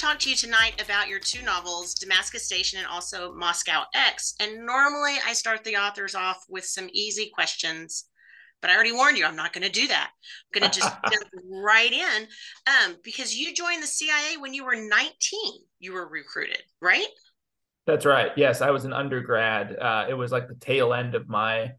talk to you tonight about your two novels, Damascus Station and also Moscow X. And normally I start the authors off with some easy questions, but I already warned you, I'm not going to do that. I'm going to just jump right in um, because you joined the CIA when you were 19. You were recruited, right? That's right. Yes, I was an undergrad. Uh, it was like the tail end of my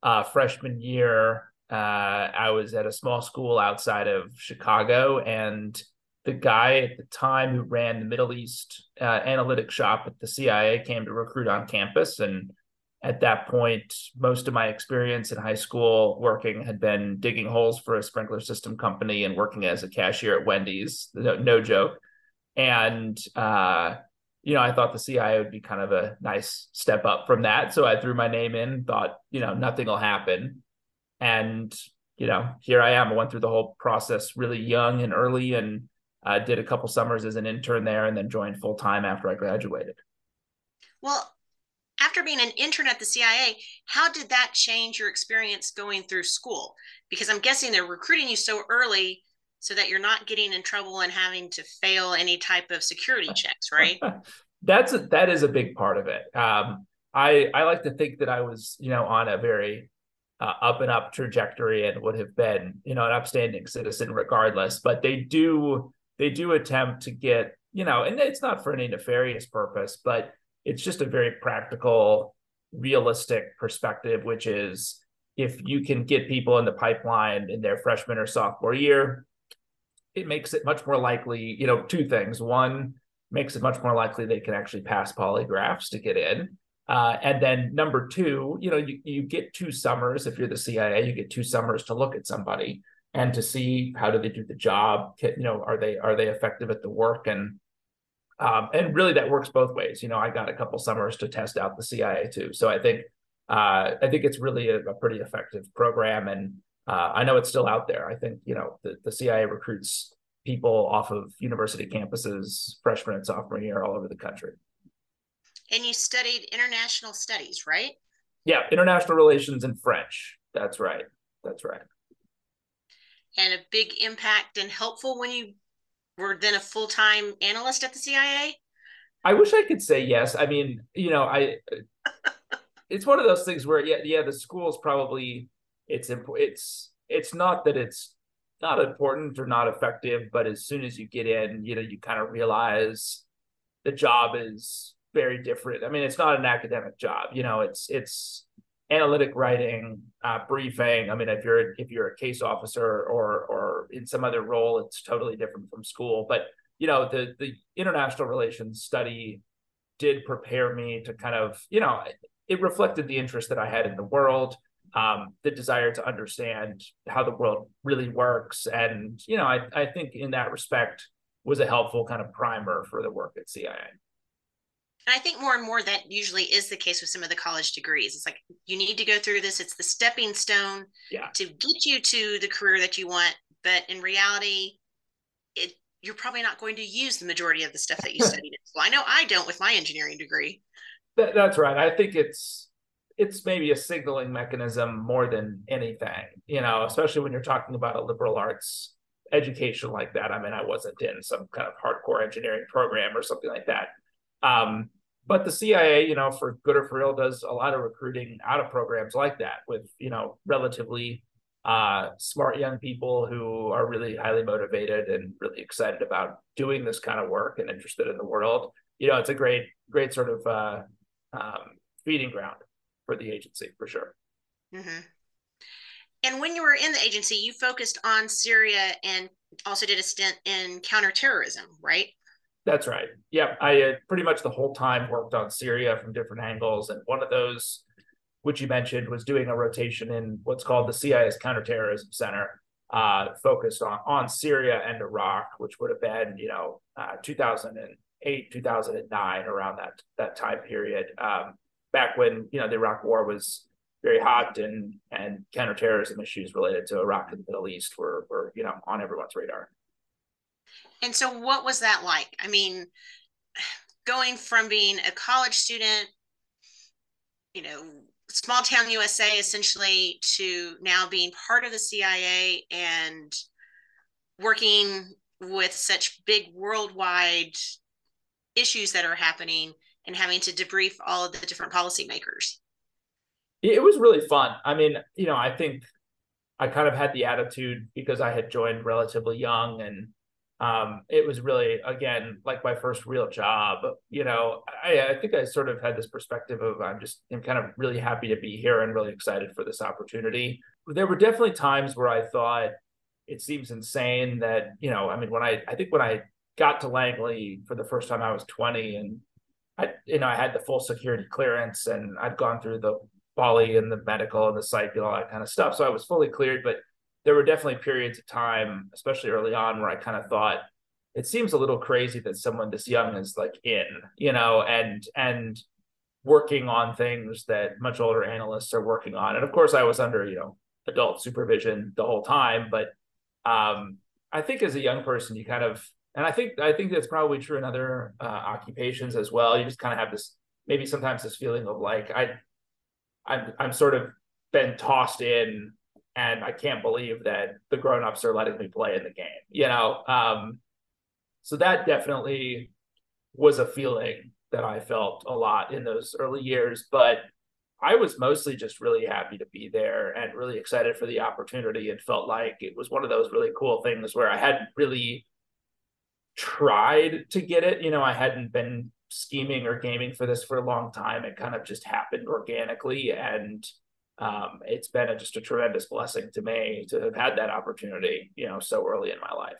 uh, freshman year. Uh, I was at a small school outside of Chicago, and the guy at the time who ran the Middle East uh, analytics shop at the CIA came to recruit on campus. And at that point, most of my experience in high school working had been digging holes for a sprinkler system company and working as a cashier at Wendy's. No, no joke. And uh, you know, I thought the CIA would be kind of a nice step up from that. So I threw my name in, thought, you know, nothing will happen. And, you know, here I am. I went through the whole process really young and early and uh, did a couple summers as an intern there and then joined full time after I graduated. Well, after being an intern at the CIA, how did that change your experience going through school? Because I'm guessing they're recruiting you so early so that you're not getting in trouble and having to fail any type of security checks, right? That's a, that is a big part of it. Um, I I like to think that I was you know on a very uh, up and up trajectory and would have been you know an upstanding citizen regardless. But they do they do attempt to get, you know, and it's not for any nefarious purpose, but it's just a very practical, realistic perspective, which is if you can get people in the pipeline in their freshman or sophomore year, it makes it much more likely, you know, two things. One, makes it much more likely they can actually pass polygraphs to get in. Uh, and then number two, you know, you, you get two summers. If you're the CIA, you get two summers to look at somebody and to see how do they do the job you know are they are they effective at the work? And um, and really that works both ways. You know i got a couple summers to test out the cia too. So i think uh, i think it's really a, a pretty effective program. And uh, i know it's still out there. I think you know the, the cia recruits people off of university campuses freshman and sophomore year all over the country. And you studied international studies right? Yeah international relations and french. That's right. That's right and a big impact and helpful when you were then a full-time analyst at the CIA? I wish I could say yes. I mean, you know, I it's one of those things where yeah, yeah, the school's probably it's it's it's not that it's not important or not effective, but as soon as you get in, you know, you kind of realize the job is very different. I mean, it's not an academic job, you know, it's it's analytic writing, uh, briefing. I mean, if you're if you're a case officer or or in some other role, it's totally different from school. But you know, the the international relations study did prepare me to kind of you know it reflected the interest that I had in the world, um, the desire to understand how the world really works, and you know, I I think in that respect was a helpful kind of primer for the work at CIA. And I think more and more that usually is the case with some of the college degrees. It's like you need to go through this. It's the stepping stone yeah. to get you to the career that you want. But in reality, it you're probably not going to use the majority of the stuff that you studied in school. I know I don't with my engineering degree. That, that's right. I think it's it's maybe a signaling mechanism more than anything, you know, especially when you're talking about a liberal arts education like that. I mean, I wasn't in some kind of hardcore engineering program or something like that. Um, but the CIA, you know, for good or for ill, does a lot of recruiting out of programs like that with, you know, relatively uh, smart young people who are really highly motivated and really excited about doing this kind of work and interested in the world. You know, it's a great, great sort of uh, um, feeding ground for the agency for sure. Mm-hmm. And when you were in the agency, you focused on Syria and also did a stint in counterterrorism, right? That's right. Yeah, I uh, pretty much the whole time worked on Syria from different angles, and one of those, which you mentioned, was doing a rotation in what's called the CIA's Counterterrorism Center, uh, focused on on Syria and Iraq, which would have been you know uh, 2008, 2009, around that that time period, um, back when you know the Iraq War was very hot and and counterterrorism issues related to Iraq and the Middle East were were you know on everyone's radar. And so, what was that like? I mean, going from being a college student, you know, small town USA essentially, to now being part of the CIA and working with such big worldwide issues that are happening and having to debrief all of the different policymakers? It was really fun. I mean, you know, I think I kind of had the attitude because I had joined relatively young and um, it was really again like my first real job. You know, I, I think I sort of had this perspective of I'm just I'm kind of really happy to be here and really excited for this opportunity. There were definitely times where I thought it seems insane that you know I mean when I I think when I got to Langley for the first time I was 20 and I you know I had the full security clearance and I'd gone through the poly and the medical and the psych and all that kind of stuff so I was fully cleared but there were definitely periods of time especially early on where I kind of thought it seems a little crazy that someone this young is like in you know and and working on things that much older analysts are working on and of course I was under you know adult supervision the whole time but um, I think as a young person, you kind of, and I think I think that's probably true in other uh, occupations as well. You just kind of have this maybe sometimes this feeling of like I, I'm I'm sort of been tossed in, and I can't believe that the grown-ups are letting me play in the game. You know, um, so that definitely was a feeling that I felt a lot in those early years, but I was mostly just really happy to be there and really excited for the opportunity and felt like it was one of those really cool things where I hadn't really tried to get it. You know, I hadn't been scheming or gaming for this for a long time. It kind of just happened organically. And um, it's been a, just a tremendous blessing to me to have had that opportunity, you know, so early in my life.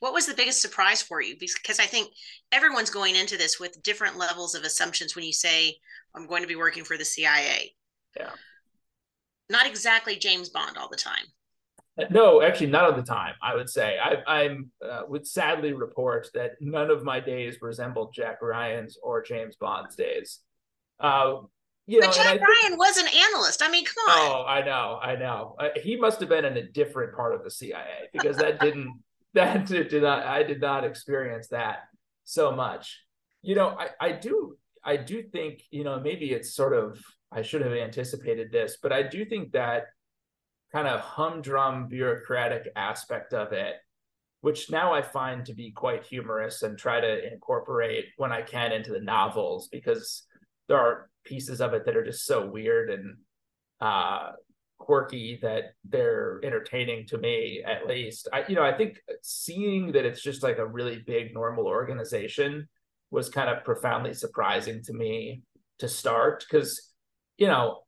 What was the biggest surprise for you? Because I think everyone's going into this with different levels of assumptions when you say, I'm going to be working for the CIA. Yeah. Not exactly James Bond all the time. Uh, no, actually, not all the time. I would say I I'm, uh, would sadly report that none of my days resembled Jack Ryan's or James Bond's days. Uh, you know, but Jack Ryan was an analyst. I mean, come on. Oh, I know, I know. Uh, he must have been in a different part of the CIA because that didn't that did not I did not experience that so much. You know, I I do I do think, you know, maybe it's sort of, I should have anticipated this, but I do think that kind of humdrum bureaucratic aspect of it, which now I find to be quite humorous and try to incorporate when I can into the novels because there are pieces of it that are just so weird and uh, quirky that they're entertaining to me at least. I, you know, I think seeing that it's just like a really big normal organization was kind of profoundly surprising to me to start because you know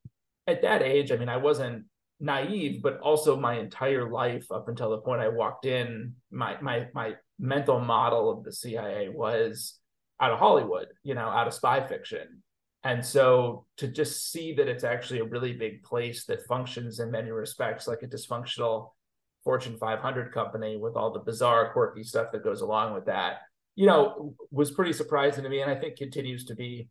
at that age i mean i wasn't naive but also my entire life up until the point i walked in my my my mental model of the cia was out of hollywood you know out of spy fiction and so to just see that it's actually a really big place that functions in many respects like a dysfunctional fortune 500 company with all the bizarre quirky stuff that goes along with that you know, was pretty surprising to me, and I think continues to be,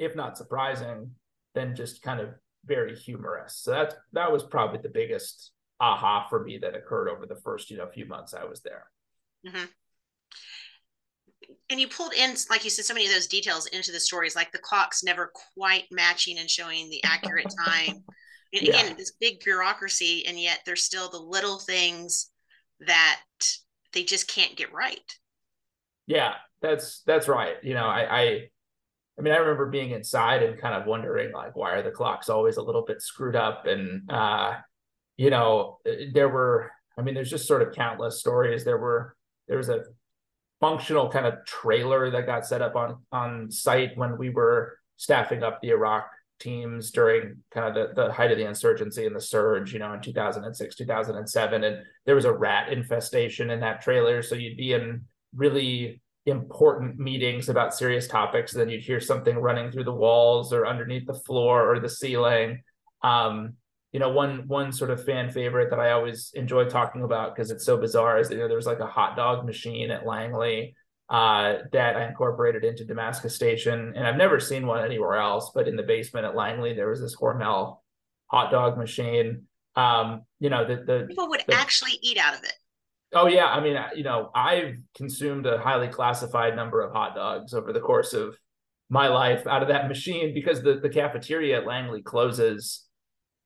if not surprising, then just kind of very humorous. So that's that was probably the biggest aha for me that occurred over the first you know few months I was there. Mm-hmm. And you pulled in, like you said, so many of those details into the stories, like the clocks never quite matching and showing the accurate time. And yeah. again, this big bureaucracy, and yet there's still the little things that they just can't get right. Yeah, that's that's right. You know, I, I I mean, I remember being inside and kind of wondering like, why are the clocks always a little bit screwed up? And uh, you know, there were, I mean, there's just sort of countless stories. There were there was a functional kind of trailer that got set up on on site when we were staffing up the Iraq teams during kind of the, the height of the insurgency and the surge, you know, in 2006, 2007. And there was a rat infestation in that trailer. So you'd be in really important meetings about serious topics And then you'd hear something running through the walls or underneath the floor or the ceiling um, you know one one sort of fan favorite that i always enjoy talking about because it's so bizarre is that you know, there was like a hot dog machine at langley uh, that i incorporated into damascus station and i've never seen one anywhere else but in the basement at langley there was this hormel hot dog machine. Um, you know the, the people would the, actually eat out of it. Oh yeah, I mean, you know, I've consumed a highly classified number of hot dogs over the course of my life out of that machine because the the cafeteria at Langley closes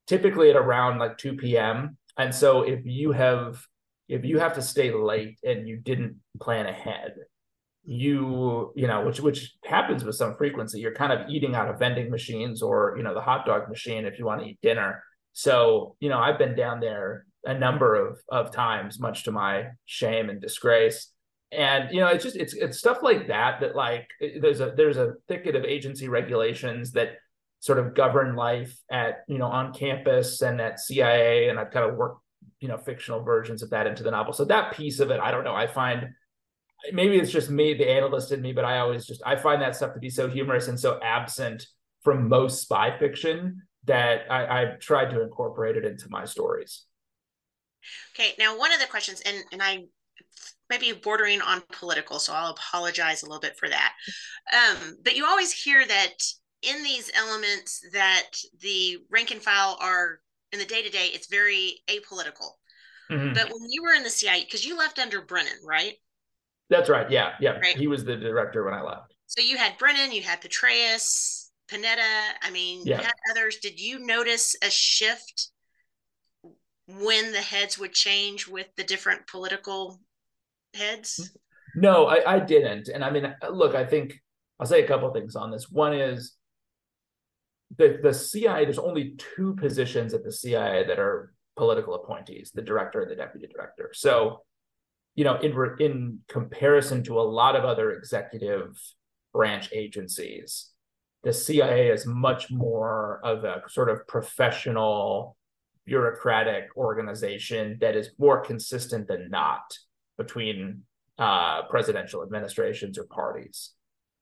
typically at around like 2 p.m. And so if you have if you have to stay late and you didn't plan ahead, you you know which which happens with some frequency you're kind of eating out of vending machines or you know the hot dog machine if you want to eat dinner so you know i've been down there a number of of times much to my shame and disgrace and you know it's just it's it's stuff like that that like there's a there's a thicket of agency regulations that sort of govern life at you know on campus and at cia and i've kind of worked you know fictional versions of that into the novel so that piece of it i don't know i find maybe it's just me, the analyst in me, but I always just I find that stuff to be so humorous and so absent from most spy fiction that I, I've tried to incorporate it into my stories. Okay, now one of the questions, and and I maybe bordering on political, so I'll apologize a little bit for that. Um, but you always hear that in these elements that the rank and file are in the day to day, it's very apolitical. Mm-hmm. But when you were in the CIA, because you left under Brennan, right? That's right. Yeah. Yeah. Right. He was the director when I left. So you had Brennan, you had Petraeus, Panetta. I mean, yeah. you had others. Did you notice a shift when the heads would change with the different political heads? No, I, I didn't. And I mean, look, I think I'll say a couple things on this. One is the the CIA. There's only two positions at the CIA that are political appointees: the director and the deputy director. So you know, in in comparison to a lot of other executive branch agencies, the CIA is much more of a sort of professional, bureaucratic organization that is more consistent than not between uh, presidential administrations or parties.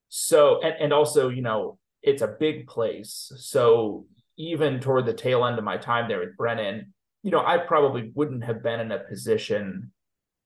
So, and, and also, you know, it's a big place. So even toward the tail end of my time there with Brennan, you know, I probably wouldn't have been in a position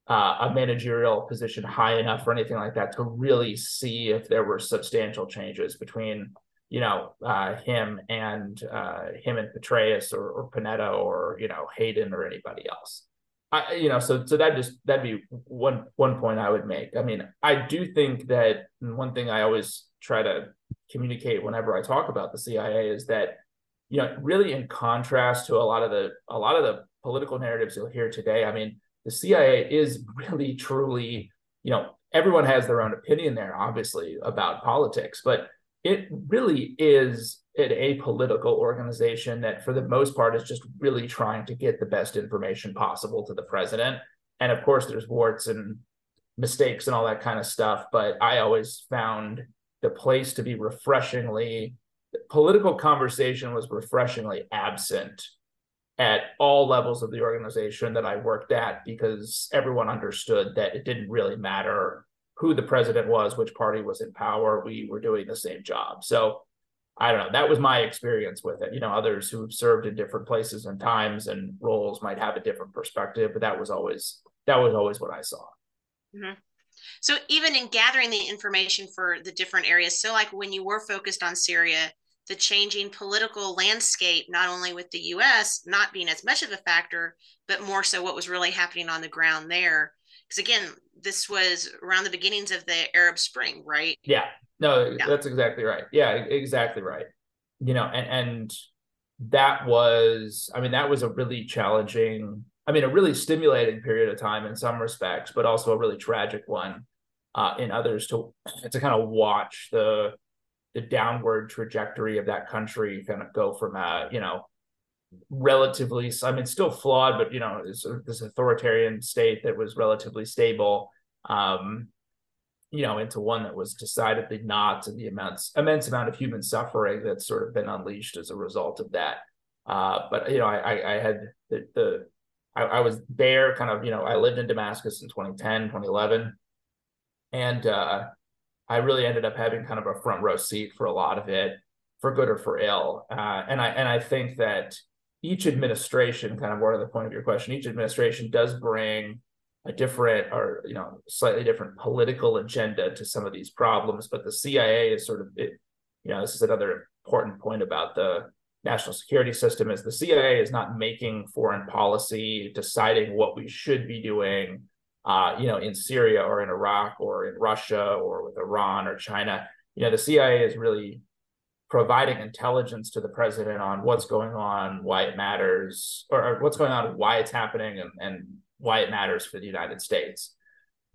uh, a managerial position high enough or anything like that to really see if there were substantial changes between you know uh, him and uh, him and Petraeus or, or Panetta or you know Hayden or anybody else. I, you know, so so that just that'd be one one point I would make. I mean, I do think that one thing I always try to communicate whenever I talk about the CIA is that you know really in contrast to a lot of the a lot of the political narratives you'll hear today. I mean, the CIA is really truly, you know, everyone has their own opinion there, obviously, about politics, but it really is an apolitical organization that, for the most part, is just really trying to get the best information possible to the president. And of course, there's warts and mistakes and all that kind of stuff. But I always found the place to be refreshingly political conversation was refreshingly absent at all levels of the organization that I worked at because everyone understood that it didn't really matter who the president was, which party was in power. We were doing the same job. So I don't know. That was my experience with it. You know, others who've served in different places and times and roles might have a different perspective, but that was always that was always what I saw. Mm-hmm. So even in gathering the information for the different areas, so like when you were focused on Syria, the changing political landscape, not only with the US not being as much of a factor, but more so what was really happening on the ground there. Because again, this was around the beginnings of the Arab Spring, right? Yeah. No, yeah. that's exactly right. Yeah, exactly right. You know, and and that was, I mean, that was a really challenging, I mean, a really stimulating period of time in some respects, but also a really tragic one uh, in others to to kind of watch the the downward trajectory of that country kind of go from a you know relatively i mean still flawed but you know this, this authoritarian state that was relatively stable um you know into one that was decidedly not and the immense immense amount of human suffering that's sort of been unleashed as a result of that. Uh but you know i i, had the, the I, I was there kind of you know i lived in damascus in 2010 2011 and uh I really ended up having kind of a front row seat for a lot of it, for good or for ill. Uh, and I and I think that each administration, kind of more to the point of your question, each administration does bring a different or you know slightly different political agenda to some of these problems. But the CIA is sort of it, you know this is another important point about the national security system is the CIA is not making foreign policy, deciding what we should be doing uh, you know, in Syria or in Iraq or in Russia or with Iran or China. You know, the CIA is really providing intelligence to the president on what's going on, why it matters, or, or what's going on, why it's happening, and, and why it matters for the United States.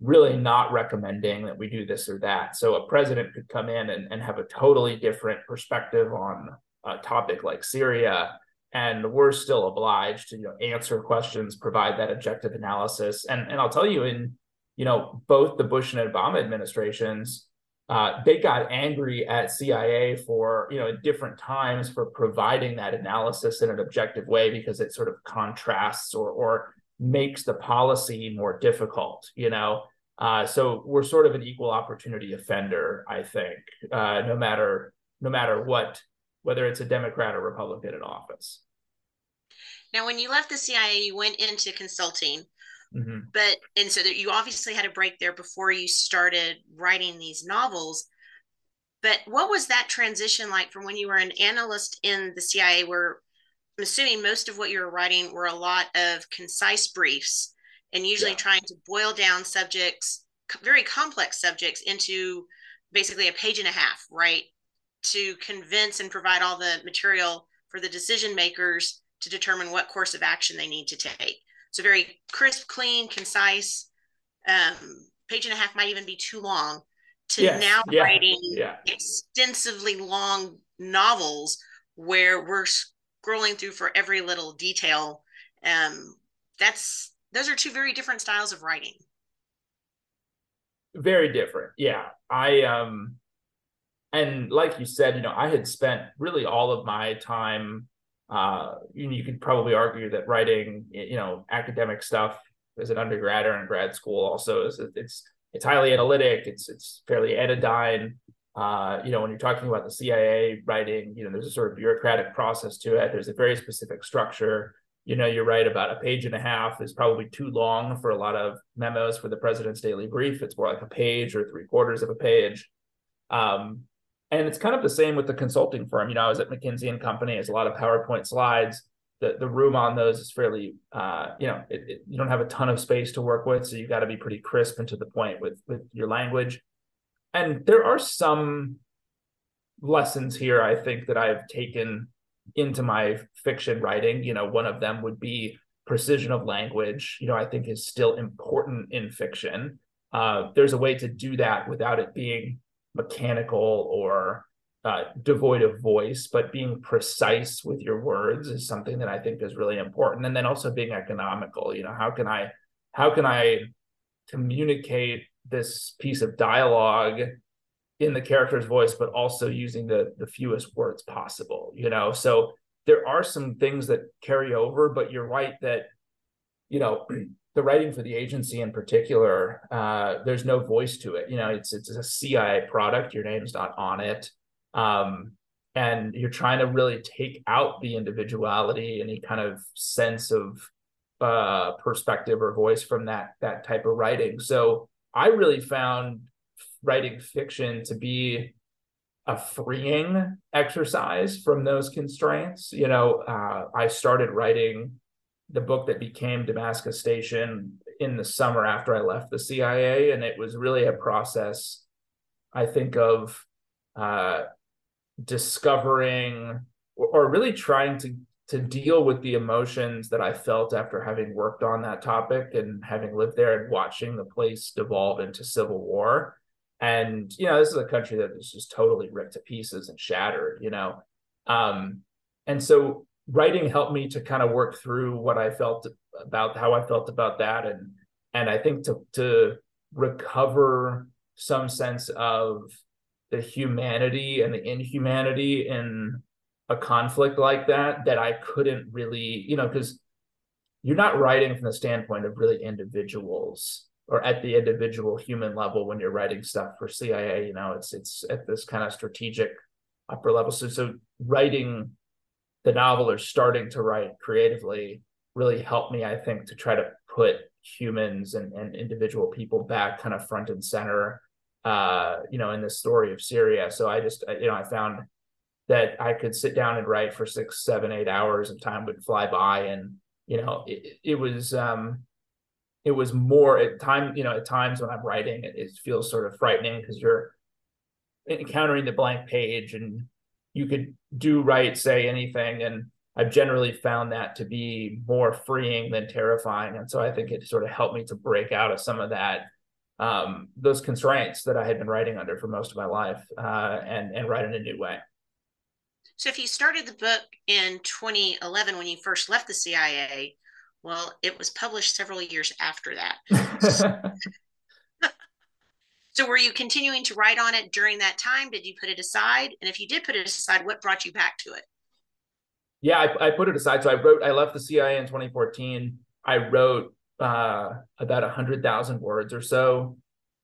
Really not recommending that we do this or that. So a president could come in and, and have a totally different perspective on a topic like Syria and we're still obliged to you know, answer questions, provide that objective analysis. And and I'll tell you, in you know both the Bush and Obama administrations, uh, they got angry at CIA for you know at different times for providing that analysis in an objective way because it sort of contrasts or or makes the policy more difficult. You know. Uh, so we're sort of an equal opportunity offender, I think, uh, no matter no matter what whether it's a Democrat or Republican in office. Now, when you left the CIA, you went into consulting, mm-hmm. but and so that you obviously had a break there before you started writing these novels. But what was that transition like from when you were an analyst in the CIA, where I'm assuming most of what you were writing were a lot of concise briefs and usually yeah. trying to boil down subjects, very complex subjects, into basically a page and a half, right? To convince and provide all the material for the decision makers to determine what course of action they need to take. So very crisp, clean, concise. Um, page and a half might even be too long to yes. now yeah. writing yeah. extensively long novels where we're scrolling through for every little detail. Um, that's those are two very different styles of writing. Very different. Yeah. I um and like you said, you know, I had spent really all of my time. Uh, you, you could probably argue that writing, you know, academic stuff as an undergrad or in grad school also is it's it's highly analytic. It's it's fairly anodyne. Uh, you know, when you're talking about the CIA writing, you know, there's a sort of bureaucratic process to it. There's a very specific structure. You know, you're right about a page and a half is probably too long for a lot of memos for the president's daily brief. It's more like a page or three quarters of a page. Um, and it's kind of the same with the consulting firm. You know, I was at McKinsey and Company. It's a lot of PowerPoint slides. The the room on those is fairly, uh, you know, it, it, you don't have a ton of space to work with, so you got to be pretty crisp and to the point with with your language. And there are some lessons here I think that I've taken into my fiction writing. You know, one of them would be precision of language. You know, I think is still important in fiction. Uh, there's a way to do that without it being mechanical or uh, devoid of voice, but being precise with your words is something that I think is really important. And then also being economical. You know, how can I how can I communicate this piece of dialogue in the character's voice, but also using the the fewest words possible? You know, so there are some things that carry over, but you're right that you know the writing for the agency in particular, uh, there's no voice to it. You know, it's it's a CIA product. Your name's not on it, um, and you're trying to really take out the individuality, any kind of sense of uh, perspective or voice from that that type of writing. So I really found writing fiction to be a freeing exercise from those constraints. You know, uh, I started writing the book that became Damascus Station in the summer after I left the CIA, and it was really a process. I think of uh, discovering or, really trying to to deal with the emotions that I felt after having worked on that topic and having lived there and watching the place devolve into civil war. And you know, this is a country that was just totally ripped to pieces and shattered. You know, um, and so writing helped me to kind of work through what I felt about how I felt about that and and I think to to recover some sense of the humanity and the inhumanity in a conflict like that that I couldn't really, you know, because you're not writing from the standpoint of really individuals or at the individual human level when you're writing stuff for CIA, you know, it's it's at this kind of strategic upper level. So so writing the novel or starting to write creatively really helped me, I think, to try to put humans and, and individual people back kind of front and center, uh, you know, in the story of Syria. So I just, you know, I found that I could sit down and write for six, seven, eight hours and time would fly by. And, you know, it, it was, um, it was more at time, you know, at times when I'm writing, it, it feels sort of frightening because you're encountering the blank page and you could do right, say anything, and I've generally found that to be more freeing than terrifying. And so I think it sort of helped me to break out of some of that, um, those constraints that I had been writing under for most of my life uh, and, and write in a new way. So if you started the book in 2011 when you first left the CIA, well, it was published several years after that. so were you continuing to write on it during that time? Did you put it aside? And if you did put it aside, what brought you back to it? Yeah, I, I put it aside. So I wrote, I left the CIA in 2014. I wrote uh, about 100,000 words or so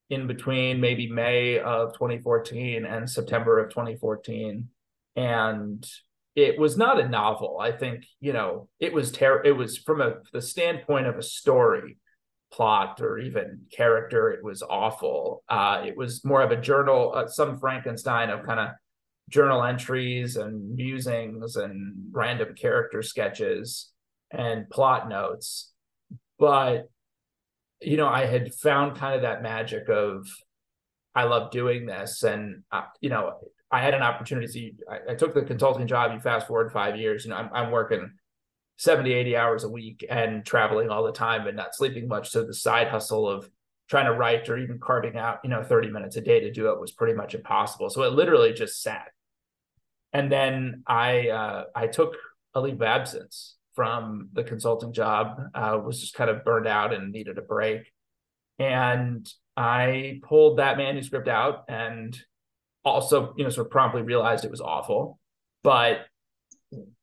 in between maybe May of 2014 and September of 2014. And it was not a novel. I think, you know, it was ter- it was from a the standpoint of a story, plot or even character, it was awful. Uh, it was more of a journal, uh, some Frankenstein of kind of journal entries and musings and random character sketches and plot notes. But, you know, I had found kind of that magic of, I love doing this. And, uh, you know, I had an opportunity. I, I, took the consulting job. You fast forward five years, you know, I'm, I'm working 70, 80 hours a week and traveling all the time and not sleeping much. So the side hustle of trying to write or even carving out, you know, 30 minutes a day to do it was pretty much impossible. So it literally just sat and then I uh, I took a leave of absence from the consulting job. Uh, was just kind of burned out and needed a break, and I pulled that manuscript out and also you know sort of promptly realized it was awful, but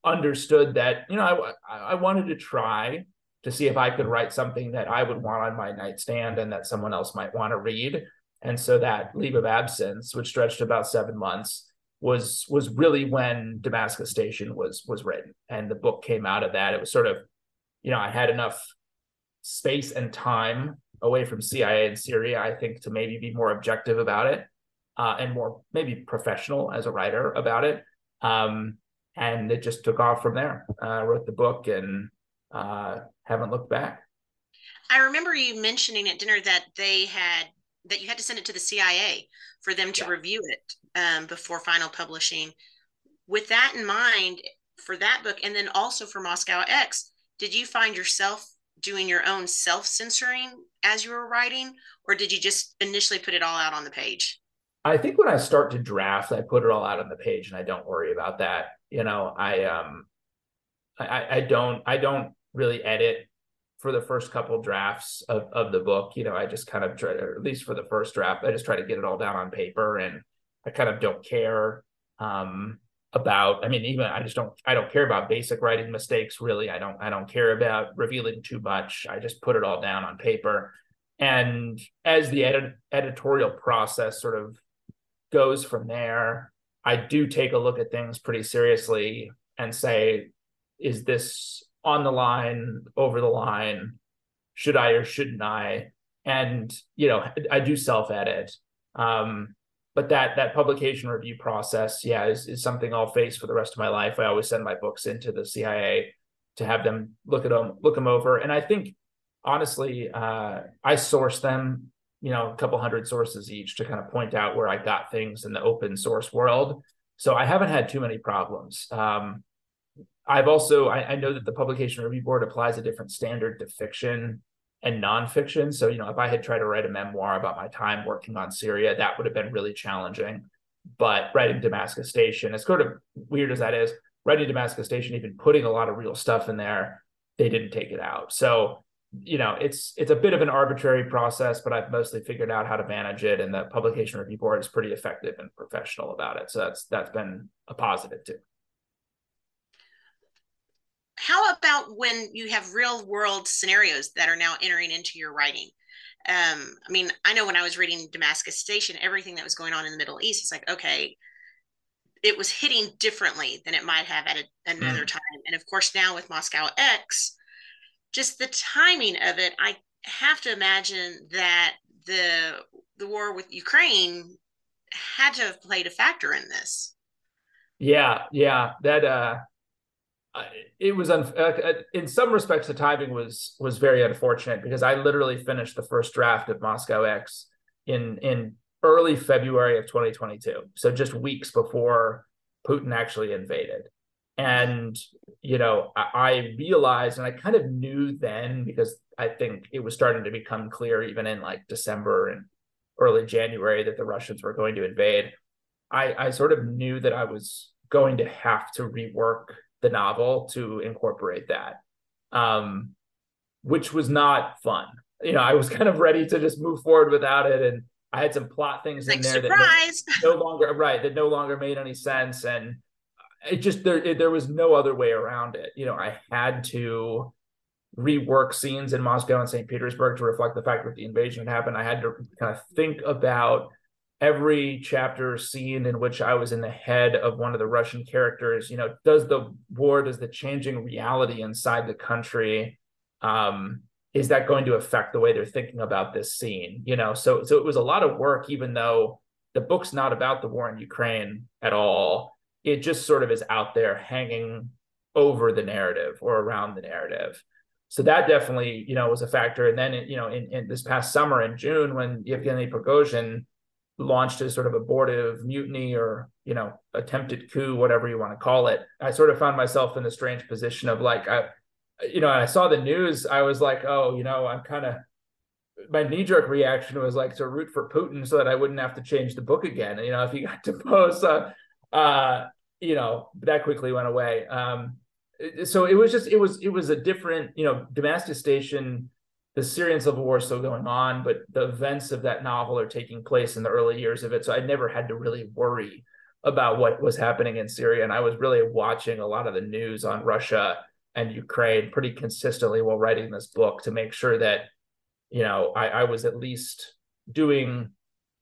understood that you know I I wanted to try to see if I could write something that I would want on my nightstand and that someone else might want to read. And so that leave of absence, which stretched about seven months, was was really when Damascus Station was was written and the book came out of that. It was sort of, you know, I had enough space and time away from CIA and Syria, I think, to maybe be more objective about it uh, and more maybe professional as a writer about it. Um, and it just took off from there. I uh, wrote the book and uh, haven't looked back. I remember you mentioning at dinner that they had that you had to send it to the CIA for them to yeah. review it um, before final publishing. With that in mind, for that book, and then also for Moscow X, did you find yourself doing your own self censoring as you were writing, or did you just initially put it all out on the page? I think when I start to draft, I put it all out on the page, and I don't worry about that. You know, I um, I, I don't I don't really edit for the first couple drafts of, of the book. You know, I just kind of try to, at least for the first draft, I just try to get it all down on paper and I kind of don't care um, about. I mean, even I just don't. I don't care about basic writing mistakes. Really, I don't. I don't care about revealing too much. I just put it all down on paper. And as the edit, editorial process sort of goes from there, I do take a look at things pretty seriously and say, is this on the line, over the line? Should I or shouldn't I? And you know, I do self edit. Um, but that that publication review process, yeah, is, is something I'll face for the rest of my life. I always send my books into the CIA to have them look at them, look them over. And I think honestly, uh, I source them, you know, a couple hundred sources each to kind of point out where I got things in the open source world. So I haven't had too many problems. Um, I've also I, I, know that the publication review board applies a different standard to fiction and nonfiction. So, you know, if I had tried to write a memoir about my time working on Syria, that would have been really challenging. But writing Damascus Station, as sort of weird as that is, writing Damascus Station, even putting a lot of real stuff in there, they didn't take it out. So, you know, it's it's a bit of an arbitrary process, but I've mostly figured out how to manage it, and the publication review board is pretty effective and professional about it. So that's that's been a positive too how about when you have real world scenarios that are now entering into your writing? Um, I mean, I know when I was reading Damascus Station, everything that was going on in the Middle East, it's like, okay, it was hitting differently than it might have at a, another mm. time. And of course, now with Moscow X, just the timing of it, I have to imagine that the the war with Ukraine had to have played a factor in this. Yeah, yeah, that uh it was un- uh, uh, in some respects the timing was was very unfortunate because I literally finished the first draft of Moscow X in in early February of 2022, so just weeks before Putin actually invaded. And, you know, I, I realized and I kind of knew then because I think it was starting to become clear even in like December and early January that the Russians were going to invade. I, I sort of knew that I was going to have to rework the novel to incorporate that, um, which was not fun. You know, I was kind of ready to just move forward without it, and I had some plot things like in there surprise. that no, no, longer right that no longer made any sense, and it just there it, there was no other way around it. You know, I had to rework scenes in Moscow and St. Petersburg to reflect the fact that the invasion had happened. I had to kind of think about every chapter scene in which I was in the head of one of the Russian characters, you know, does the war, does the changing reality inside the country, um, is that going to affect the way they're thinking about this scene? You know, so so it was a lot of work, even though the book's not about the war in Ukraine at all. It just sort of is out there hanging over the narrative or around the narrative. So that definitely, you know, was a factor. And then, you know, in, in this past summer in June, when Yevgeny Prigozhin launched his sort of abortive mutiny or you know attempted coup whatever you want to call it i sort of found myself in a strange position of like i you know i saw the news i was like oh you know i'm kind of my knee-jerk reaction was like to root for putin so that i wouldn't have to change the book again you know if he got deposed uh, uh you know that quickly went away um so it was just it was it was a different you know damascus station the Syrian civil war is still going on, but the events of that novel are taking place in the early years of it. So I never had to really worry about what was happening in Syria. And I was really watching a lot of the news on Russia and Ukraine pretty consistently while writing this book to make sure that, you know, I, I was at least doing,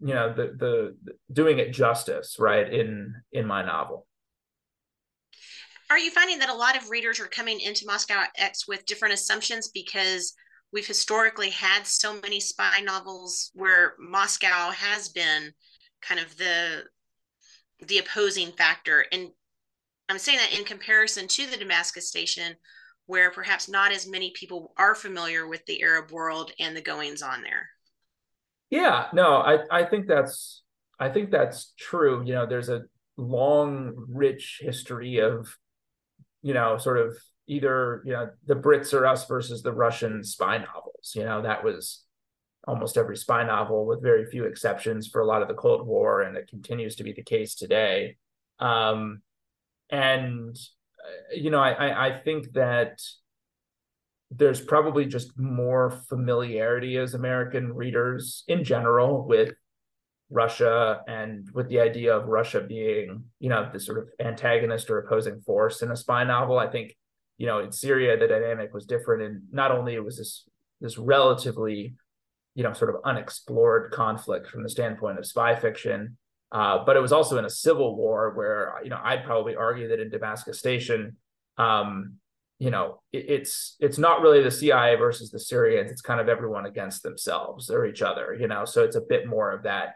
you know, the, the doing it justice, right, in in my novel. Are you finding that a lot of readers are coming into Moscow X with different assumptions because we've historically had so many spy novels where Moscow has been kind of the the opposing factor and I'm saying that in comparison to the Damascus station where perhaps not as many people are familiar with the Arab world and the goings on there. Yeah, no, I I think that's I think that's true. You know, there's a long rich history of you know, sort of either you know the Brits or us versus the Russian spy novels. You know that was almost every spy novel, with very few exceptions, for a lot of the Cold War, and it continues to be the case today. Um, and uh, you know, I, I think that there's probably just more familiarity as American readers in general with Russia and with the idea of Russia being, you know, the sort of antagonist or opposing force in a spy novel. I think you know, in Syria, the dynamic was different, and not only it was this this relatively, you know, sort of unexplored conflict from the standpoint of spy fiction, uh, but it was also in a civil war where you know I'd probably argue that in Damascus Station, um, you know, it, it's it's not really the CIA versus the Syrians; it's kind of everyone against themselves or each other, you know. So it's a bit more of that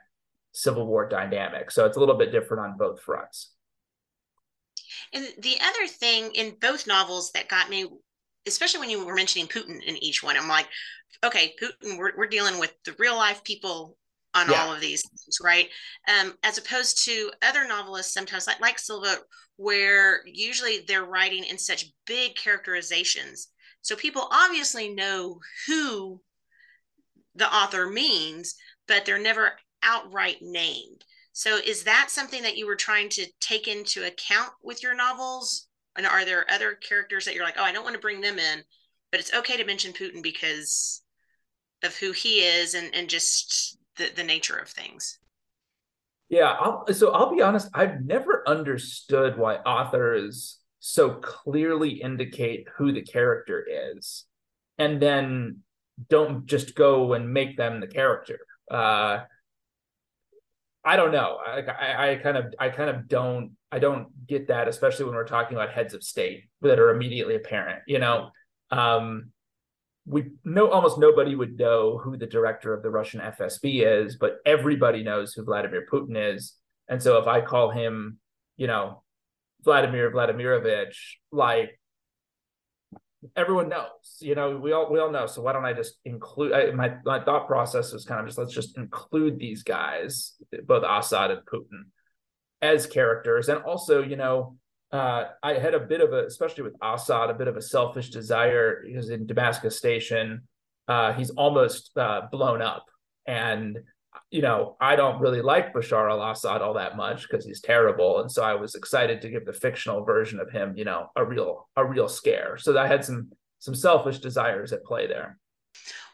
civil war dynamic. So it's a little bit different on both fronts. And the other thing in both novels that got me, especially when you were mentioning Putin in each one, I'm like, okay, Putin, we're, we're dealing with the real life people on yeah. all of these things, right? Um, as opposed to other novelists, sometimes like, like Silva, where usually they're writing in such big characterizations. So people obviously know who the author means, but they're never outright named. So is that something that you were trying to take into account with your novels? And are there other characters that you're like, oh, I don't want to bring them in, but it's okay to mention Putin because of who he is and, and just the, the nature of things? Yeah, I'll, so I'll be honest, I've never understood why authors so clearly indicate who the character is and then don't just go and make them the character. Uh, I don't know. I, I, I kind of I kind of don't I don't get that, especially when we're talking about heads of state that are immediately apparent. You know, um, we know almost nobody would know who the director of the Russian FSB is, but everybody knows who Vladimir Putin is. And so if I call him, you know, Vladimir Vladimirovich, like everyone knows, you know, we all we all know. So why don't I just include? I, my my thought process was kind of just let's just include these guys, both Assad and Putin, as characters, and also, you know, uh, I had a bit of a, especially with Assad, a bit of a selfish desire because in Damascus Station, uh, he's almost uh, blown up. And, you know, I don't really like Bashar al Assad all that much because he's terrible. And so I was excited to give the fictional version of him, you know, a real, a real scare. So I had some, some selfish desires at play there.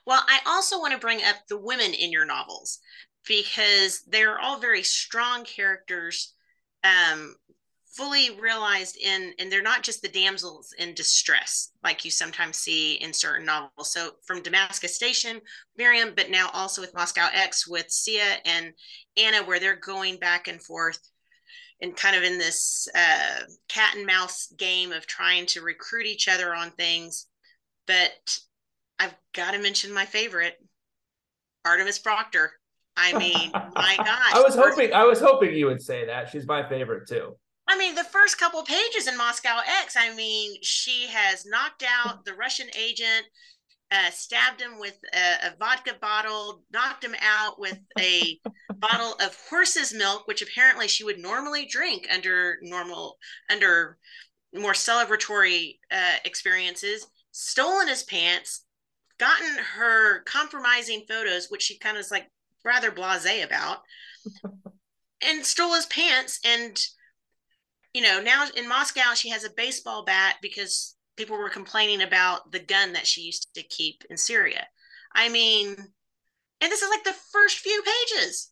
Well, I also want to bring up the women in your novels because they're all very strong characters um, fully realized in and they're not just the damsels in distress like you sometimes see in certain novels. So from damascus station miriam but now also with moscow x with sia and anna where they're going back and forth and kind of in this uh, cat and mouse game of trying to recruit each other on things. But i've got to mention my favorite artemis proctor. I mean my gosh. I was hoping i was hoping you would say that. She's my favorite too I mean, the first couple pages in Moscow X, I mean, she has knocked out the Russian agent, uh, stabbed him with a, a, vodka bottle, knocked him out with a bottle of horse's milk, which apparently she would normally drink under normal, under more celebratory uh, experiences, stolen his pants, gotten her compromising photos, which she kind of is like rather blase about, and stole his pants and you know, now in Moscow, she has a baseball bat because people were complaining about the gun that she used to keep in Syria. I mean, and this is like the first few pages.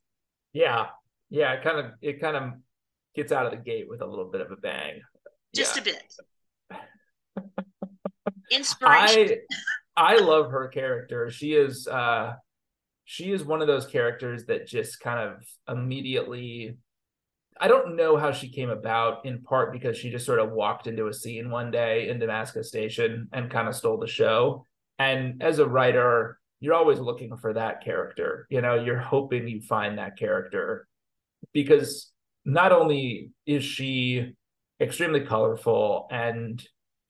Yeah. Yeah. It kind of, it kind of gets out of the gate with a little bit of a bang. Just yeah. a bit. Inspiration. I, I love her character. She is, uh, she is one of those characters that just kind of immediately I don't know how she came about, in part because she just sort of walked into a scene one day in Damascus Station and kind of stole the show. And as a writer, you're always looking for that character. You know, you're hoping you find that character because not only is she extremely colorful and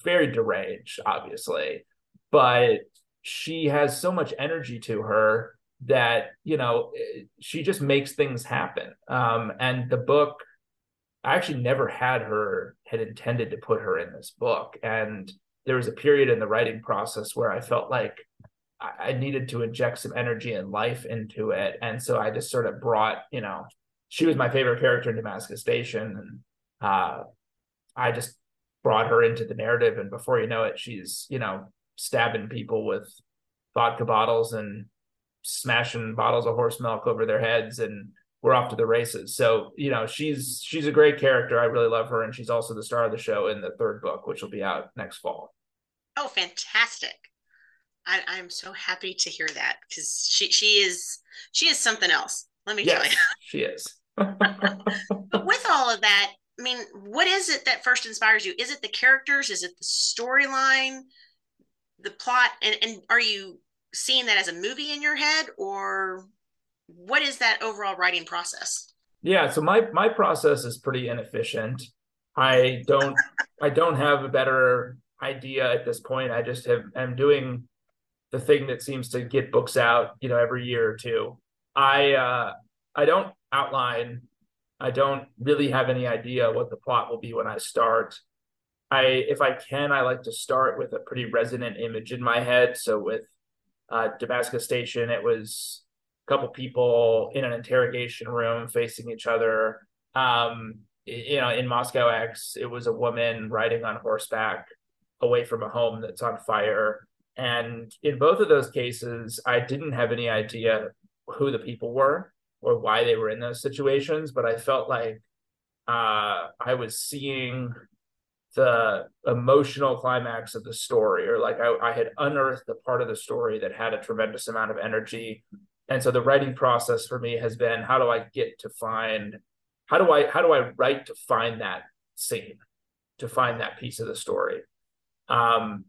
very deranged, obviously, but she has so much energy to her that you know she just makes things happen. Um, and the book i actually never had her had intended to put her in this book. And there was a period in the writing process where i felt like i, needed to inject some energy and life into it. And so i just sort of brought you know she was my favorite character in damascus station. And uh, i just brought her into the narrative. And before you know it she's you know stabbing people with vodka bottles and smashing bottles of horse milk over their heads and we're off to the races. So, you know, she's she's a great character. I really love her and she's also the star of the show in the third book, which will be out next fall. Oh, fantastic. I, I'm so happy to hear that because she she is she is something else. Let me yes, tell you. She is. but with all of that, I mean, what is it that first inspires you? Is it the characters? Is it the storyline? The plot? And, and are you seeing that as a movie in your head or what is that overall writing process? Yeah so my my process is pretty inefficient. I don't i don't have a better idea at this point. I just have i'm doing the thing that seems to get books out you know every year or two. I uh i don't outline. I don't really have any idea what the plot will be when i start. I if i can i like to start with a pretty resonant image in my head. So with uh, Damascus Station, it was a couple people in an interrogation room facing each other. Um, you know, in Moscow X, it was a woman riding on horseback away from a home that's on fire. And in both of those cases, I didn't have any idea who the people were or why they were in those situations, but I felt like uh, I was seeing the emotional climax of the story or like I, I had unearthed a part of the story that had a tremendous amount of energy. And so the writing process for me has been how do i get to find how do i how do i write to find that scene to find that piece of the story? Um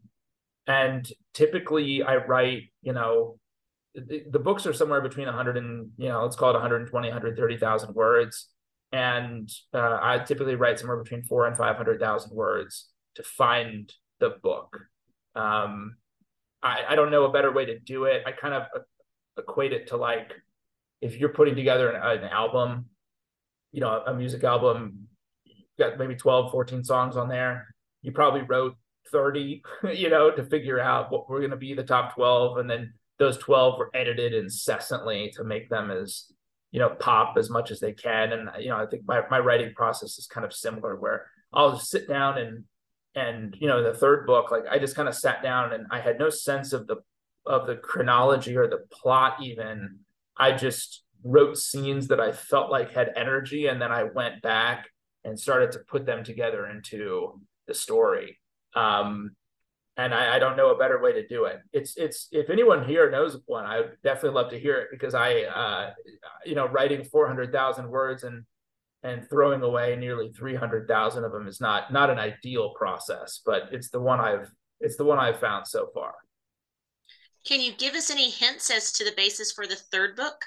and typically i write you know the, the books are somewhere between 100 and you know let's call it 120 130,000 words and uh, I typically write somewhere between four and five hundred thousand words to find the book. Um, I, I don't know a better way to do it. I kind of equate it to like if you're putting together an, an album, you know, a music album, got maybe 12, 14 songs on there. You probably wrote 30, you know, to figure out what we're going to be the top 12. And then those 12 were edited incessantly to make them as, you know, pop as much as they can. And, you know, I think my, my writing process is kind of similar where I'll sit down and, and, you know, the third book, like I just kind of sat down and I had no sense of the, of the chronology or the plot even. I just wrote scenes that I felt like had energy. And then I went back and started to put them together into the story. Um, and I, I, don't know a better way to do it. It's it's if anyone here knows one, I would definitely love to hear it because I, uh, you know, writing four hundred thousand words and and throwing away nearly three hundred thousand of them is not not an ideal process, but it's the one I've it's the one I've found so far. Can you give us any hints as to the basis for the third book?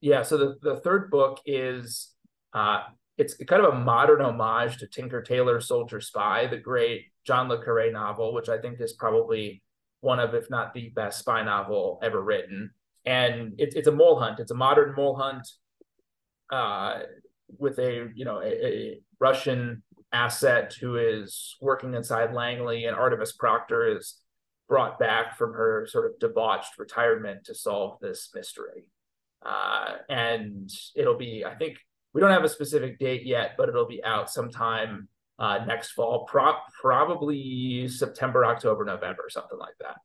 Yeah, so the the third book is uh, it's kind of a modern homage to Tinker Tailor Soldier Spy, the great John Le Carre novel, which I think is probably one of, if not the best spy novel ever written. And it's it's a mole hunt. It's a modern mole hunt uh, with a you know a, a, Russian asset who is working inside Langley, and Artemis Proctor is brought back from her sort of debauched retirement to solve this mystery. Uh, and it'll be, I think, we don't have a specific date yet, but it'll be out sometime uh, next fall, pro- probably September, October, November, something like that.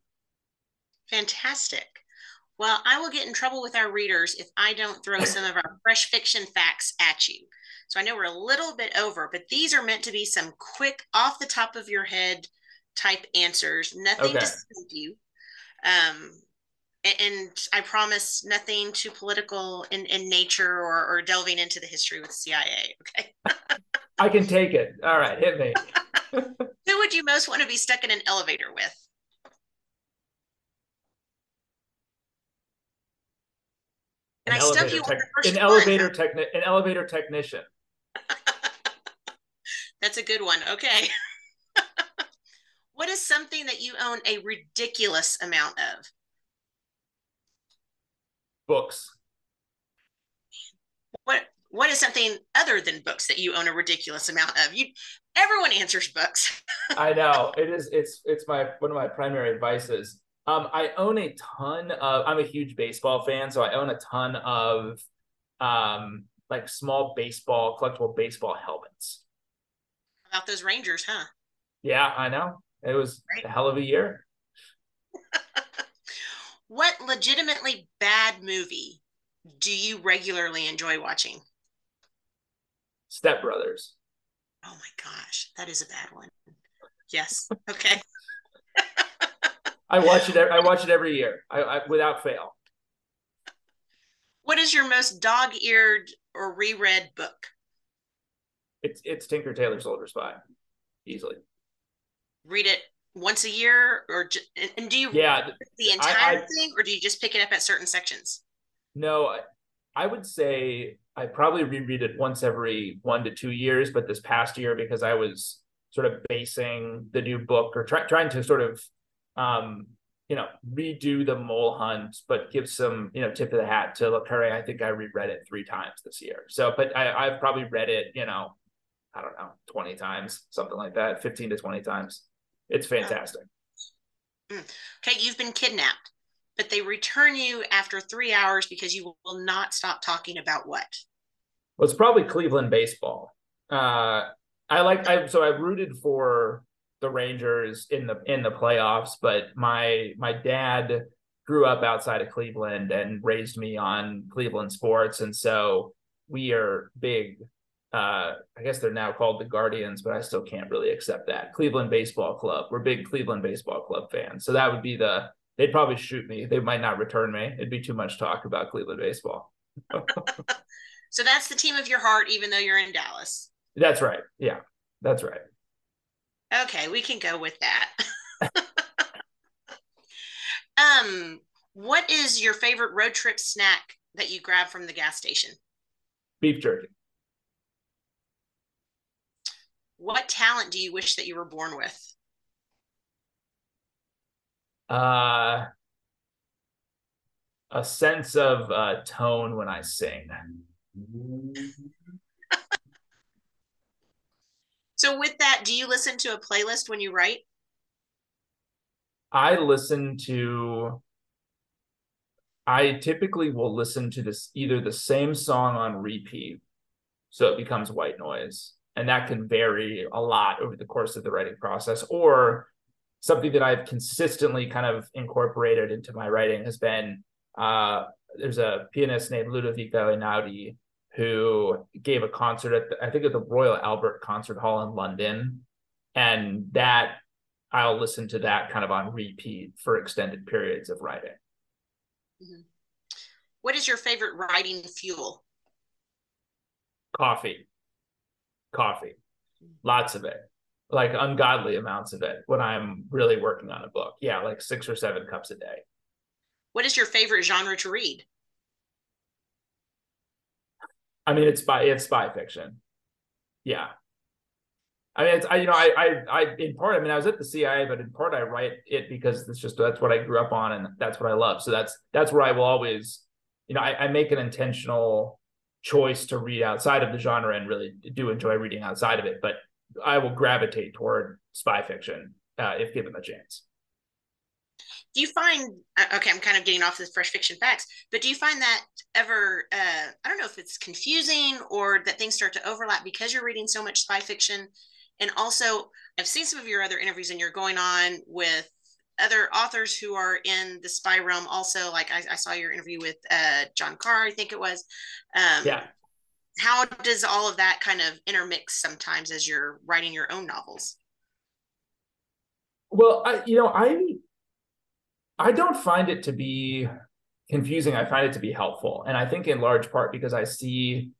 Fantastic. Well, I will get in trouble with our readers if I don't throw some of our fresh fiction facts at you. So I know we're a little bit over, but these are meant to be some quick, off the top of your head type answers. Nothing okay. to save you. Um, and I promise nothing too political in, in nature or, or delving into the history with CIA. Okay. I can take it. All right, hit me. Who would you most want to be stuck in an elevator with? And an I stuck you tech- an elevator techni- an elevator technician. That's a good one. Okay. what is something that you own a ridiculous amount of? books. What is something other than books that you own a ridiculous amount of? You everyone answers books. I know. It is it's it's my one of my primary advices. Um, I own a ton of I'm a huge baseball fan, so I own a ton of um like small baseball, collectible baseball helmets. About those Rangers, huh? Yeah, I know. It was right. a hell of a year what legitimately bad movie do you regularly enjoy watching? Step Brothers. Oh my gosh, that is a bad one. Yes. Okay. I watch it. I watch it every year, I, I, without fail. What is your most dog-eared or reread book? It's it's Tinker Tailor Soldier Spy, easily. Read it once a year or just, and do you yeah the entire I, thing or do you just pick it up at certain sections no I, I would say i probably reread it once every one to two years but this past year because i was sort of basing the new book or try, trying to sort of um you know redo the mole hunt but give some you know tip of the hat to Le Carre. i think i reread it three times this year so but I, i've probably read it you know i don't know 20 times something like that 15 to 20 times it's fantastic. Mm. Okay, you've been kidnapped, but they return you after three hours because you will not stop talking about what? Well, it's probably Cleveland baseball. Uh, I like I so I rooted for the Rangers in the in the playoffs, but my my dad grew up outside of Cleveland and raised me on Cleveland sports, and so we are big uh, I guess they're now called the Guardians, but I still can't really accept that. Cleveland Baseball Club. We're big Cleveland Baseball Club fans. So that would be the, they'd probably shoot me. They might not return me. It'd be too much talk about Cleveland baseball. so that's the team of your heart, even though you're in Dallas. That's right. Yeah, that's right. Okay, we can go with that. um, what is your favorite road trip snack that you grab from the gas station? Beef jerky. what talent do you wish that you were born with? Uh, a sense of uh, tone when I sing. So with that, do you listen to a playlist when you write? I listen to I typically will listen to this either the same song on repeat, so it becomes white noise, and that can vary a lot over the course of the writing process, or something that I've consistently kind of incorporated into my writing has been uh, there's a pianist named Ludovico Einaudi who gave a concert at the, I think at the Royal Albert Concert Hall in London, and that I'll listen to that kind of on repeat for extended periods of writing. Mm-hmm. What is your favorite writing fuel? Coffee. Coffee. Lots of it. Like ungodly amounts of it when I'm really working on a book. Yeah, like six or seven cups a day. What is your favorite genre to read? I mean, it's spy it's spy fiction. Yeah. I mean, it's I you know I I I in part I mean I was at the CIA, but in part I write it because it's just that's what I grew up on and that's what I love. So that's that's where I will always, you know, I, I make an intentional choice to read outside of the genre and really do enjoy reading outside of it. But I will gravitate toward spy fiction uh, if given the chance. Do you find uh, okay i'm kind of getting off the fresh fiction facts but do you find that ever uh, i don't know if it's confusing or that things start to overlap because you're reading so much spy fiction? And also i've seen some of your other interviews and you're going on with other authors who are in the spy realm also. Like i, I saw your interview with uh, john carr i think it was. Um, yeah how does all of that kind of intermix sometimes as you're writing your own novels well I, you know i I don't find it to be confusing. I find it to be helpful. And I think in large part because I see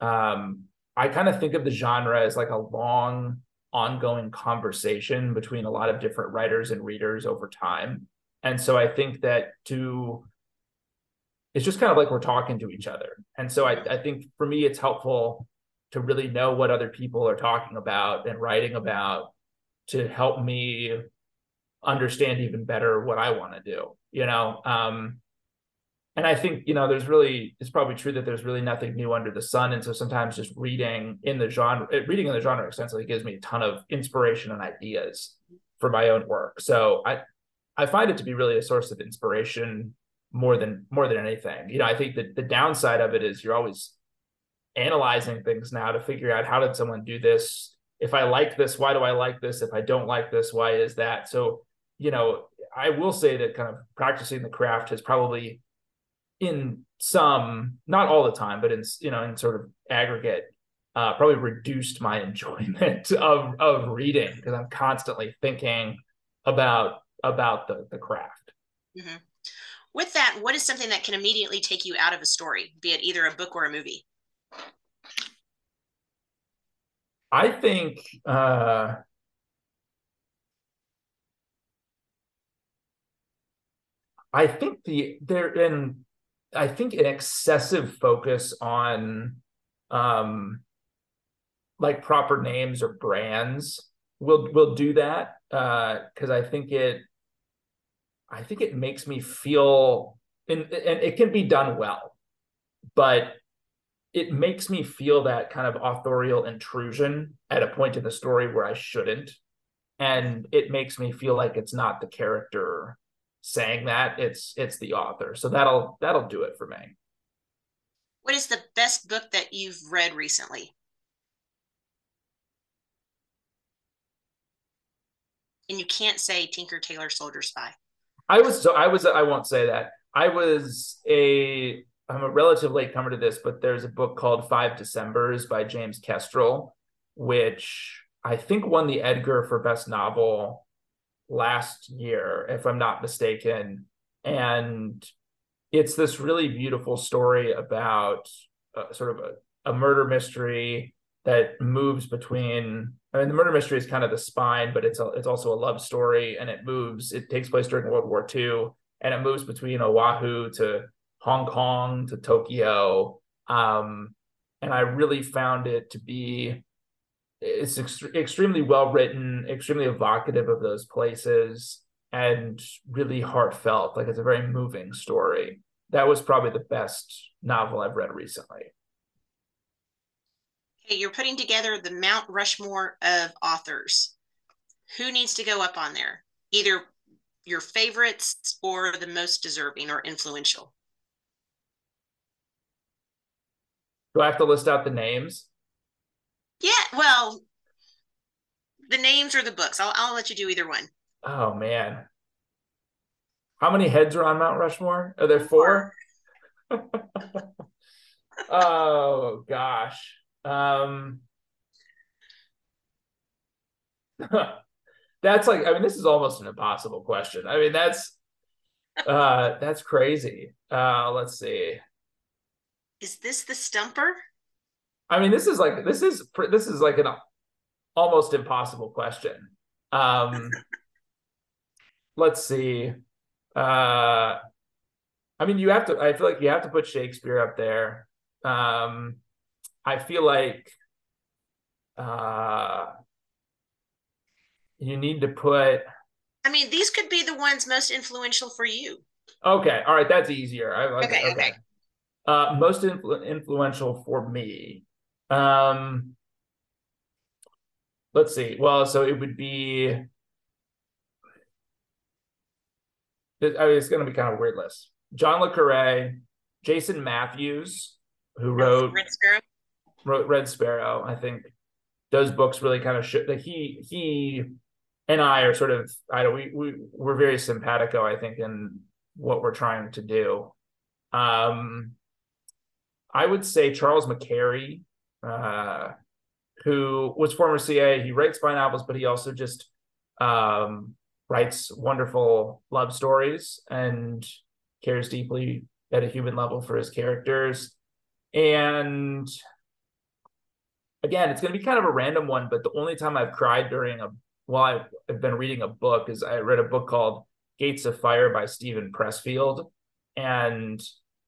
um I kind of think of the genre as like a long ongoing conversation between a lot of different writers and readers over time. And so I think that to it's just kind of like we're talking to each other. And so I, I think for me it's helpful to really know what other people are talking about and writing about to help me understand even better what I want to do, you know? Um, and I think, you know, there's really, it's probably true that there's really nothing new under the sun. And so sometimes just reading in the genre, eh, reading in the genre extensively gives me a ton of inspiration and ideas for my own work. So I, I find it to be really a source of inspiration more than, more than anything. You know, I think that the downside of it is you're always analyzing things now to figure out how did someone do this? If I like this, why do I like this? If I don't like this, why is that? So you know, I will say that kind of practicing the craft has probably in some, not all the time, but in, you know, in sort of aggregate, uh, probably reduced my enjoyment of, of reading because I'm constantly thinking about, about the, the craft. Mm-hmm. With that, what is something that can immediately take you out of a story, be it either a book or a movie? I think, uh, I think the there in I think an excessive focus on um like proper names or brands will will do that uh because I think it I think it makes me feel and, and it can be done well but it makes me feel that kind of authorial intrusion at a point in the story where I shouldn't. And it makes me feel like it's not the character saying that it's it's the author. So that'll that'll do it for me. What is the best book that you've read recently? And you can't say tinker tailor soldier spy i was so i was i won't say that i was a i'm a relative late comer to this but there's a book called five decembers by james kestrel which i think won the edgar for best novel last year, if I'm not mistaken. And it's this really beautiful story about uh, sort of a, a murder mystery that moves between I mean the murder mystery is kind of the spine, but it's a, it's also a love story and it moves. It takes place during World War II and it moves between Oahu to Hong Kong to Tokyo. Um, and I really found it to be it's ex- extremely well written, extremely evocative of those places, and really heartfelt. Like it's a very moving story. That was probably the best novel I've read recently. You're putting together the Mount Rushmore of authors. Who needs to go up on there? Either your favorites or the most deserving or influential. Do I have to list out the names? Yeah, well, the names or the books. I'll I'll let you do either one. Oh man. How many heads are on Mount Rushmore? Are there four? oh gosh. Um that's like I mean this is almost an impossible question. I mean that's uh that's crazy. Uh let's see. Is this the stumper? I mean this is like this is this is like an almost impossible question. Um let's see. Uh I mean you have to I feel like you have to put Shakespeare up there. Um I feel like uh you need to put I mean, these could be the ones most influential for you. Okay, all right, that's easier. I, okay, okay. okay. Uh, most influ- influential for me. Um, let's see. Well, so it would be. I mean, it's going to be kind of a weird list. John le Carre, Jason Matthews, who wrote. Wrote Red Sparrow. I think those books really kind of show that he he and I are sort of I don't we we we're very simpatico I think in what we're trying to do. Um, I would say Charles McCarry, uh, who was former CA. He writes spy novels, but he also just um, writes wonderful love stories and cares deeply at a human level for his characters. And again, it's going to be kind of a random one, but the only time I've cried during a while I've been reading a book is I read a book called Gates of Fire by Stephen Pressfield. And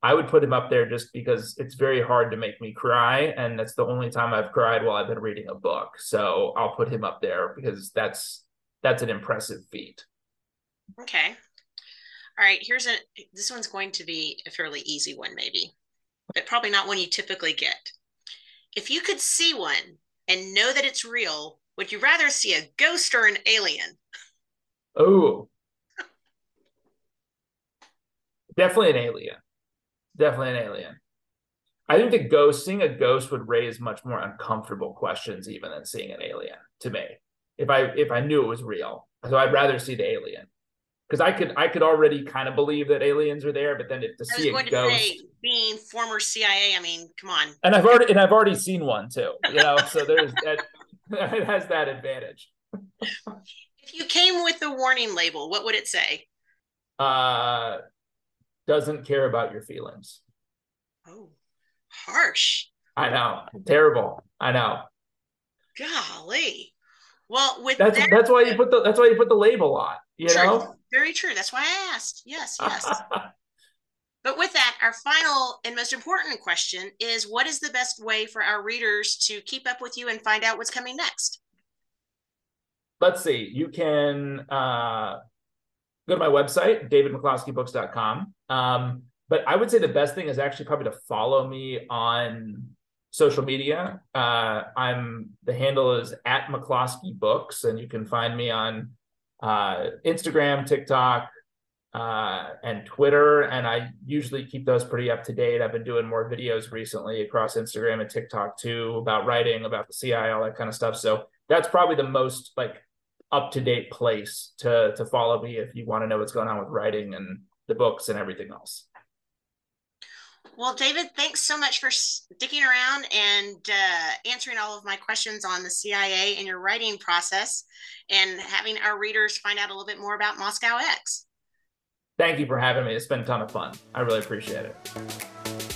I would put him up there just because it's very hard to make me cry. And that's the only time I've cried while I've been reading a book. So I'll put him up there because that's that's an impressive feat. Okay. All right. Here's a this one's going to be a fairly easy one, maybe, but probably not one you typically get. If you could see one and know that it's real, would you rather see a ghost or an alien? Oh, definitely an alien. Definitely an alien. I think the ghost, seeing a ghost would raise much more uncomfortable questions even than seeing an alien to me. If I if I knew it was real. So I'd rather see the alien. Because I could I could already kind of believe that aliens are there, but then if to see a ghost say, being former CIA, I mean, come on. And I've already and I've already seen one too. You know, so there's that it has that advantage. if you came with the warning label, what would it say? Uh doesn't care about your feelings. Oh, harsh. I know. Terrible. I know. Golly. Well, with that's that, that's why you put the that's why you put the label on. You true. know, very true. That's why I asked. Yes, yes. but with that, our final and most important question is: What is the best way for our readers to keep up with you and find out what's coming next? Let's see. You can uh, go to my website, davidmccloskeybooks.com. Um, but I would say the best thing is actually probably to follow me on social media. Uh, I'm the handle is at McCloskey Books, and you can find me on uh, Instagram, TikTok, uh, and Twitter. And I usually keep those pretty up to date. I've been doing more videos recently across Instagram and TikTok too about writing, about the CI, all that kind of stuff. So that's probably the most like up to date place to to follow me if you want to know what's going on with writing and the books and everything else. Well, David, thanks so much for sticking around and uh, answering all of my questions on the CIA and your writing process and having our readers find out a little bit more about Moscow X. Thank you for having me. It's been a ton of fun. I really appreciate it.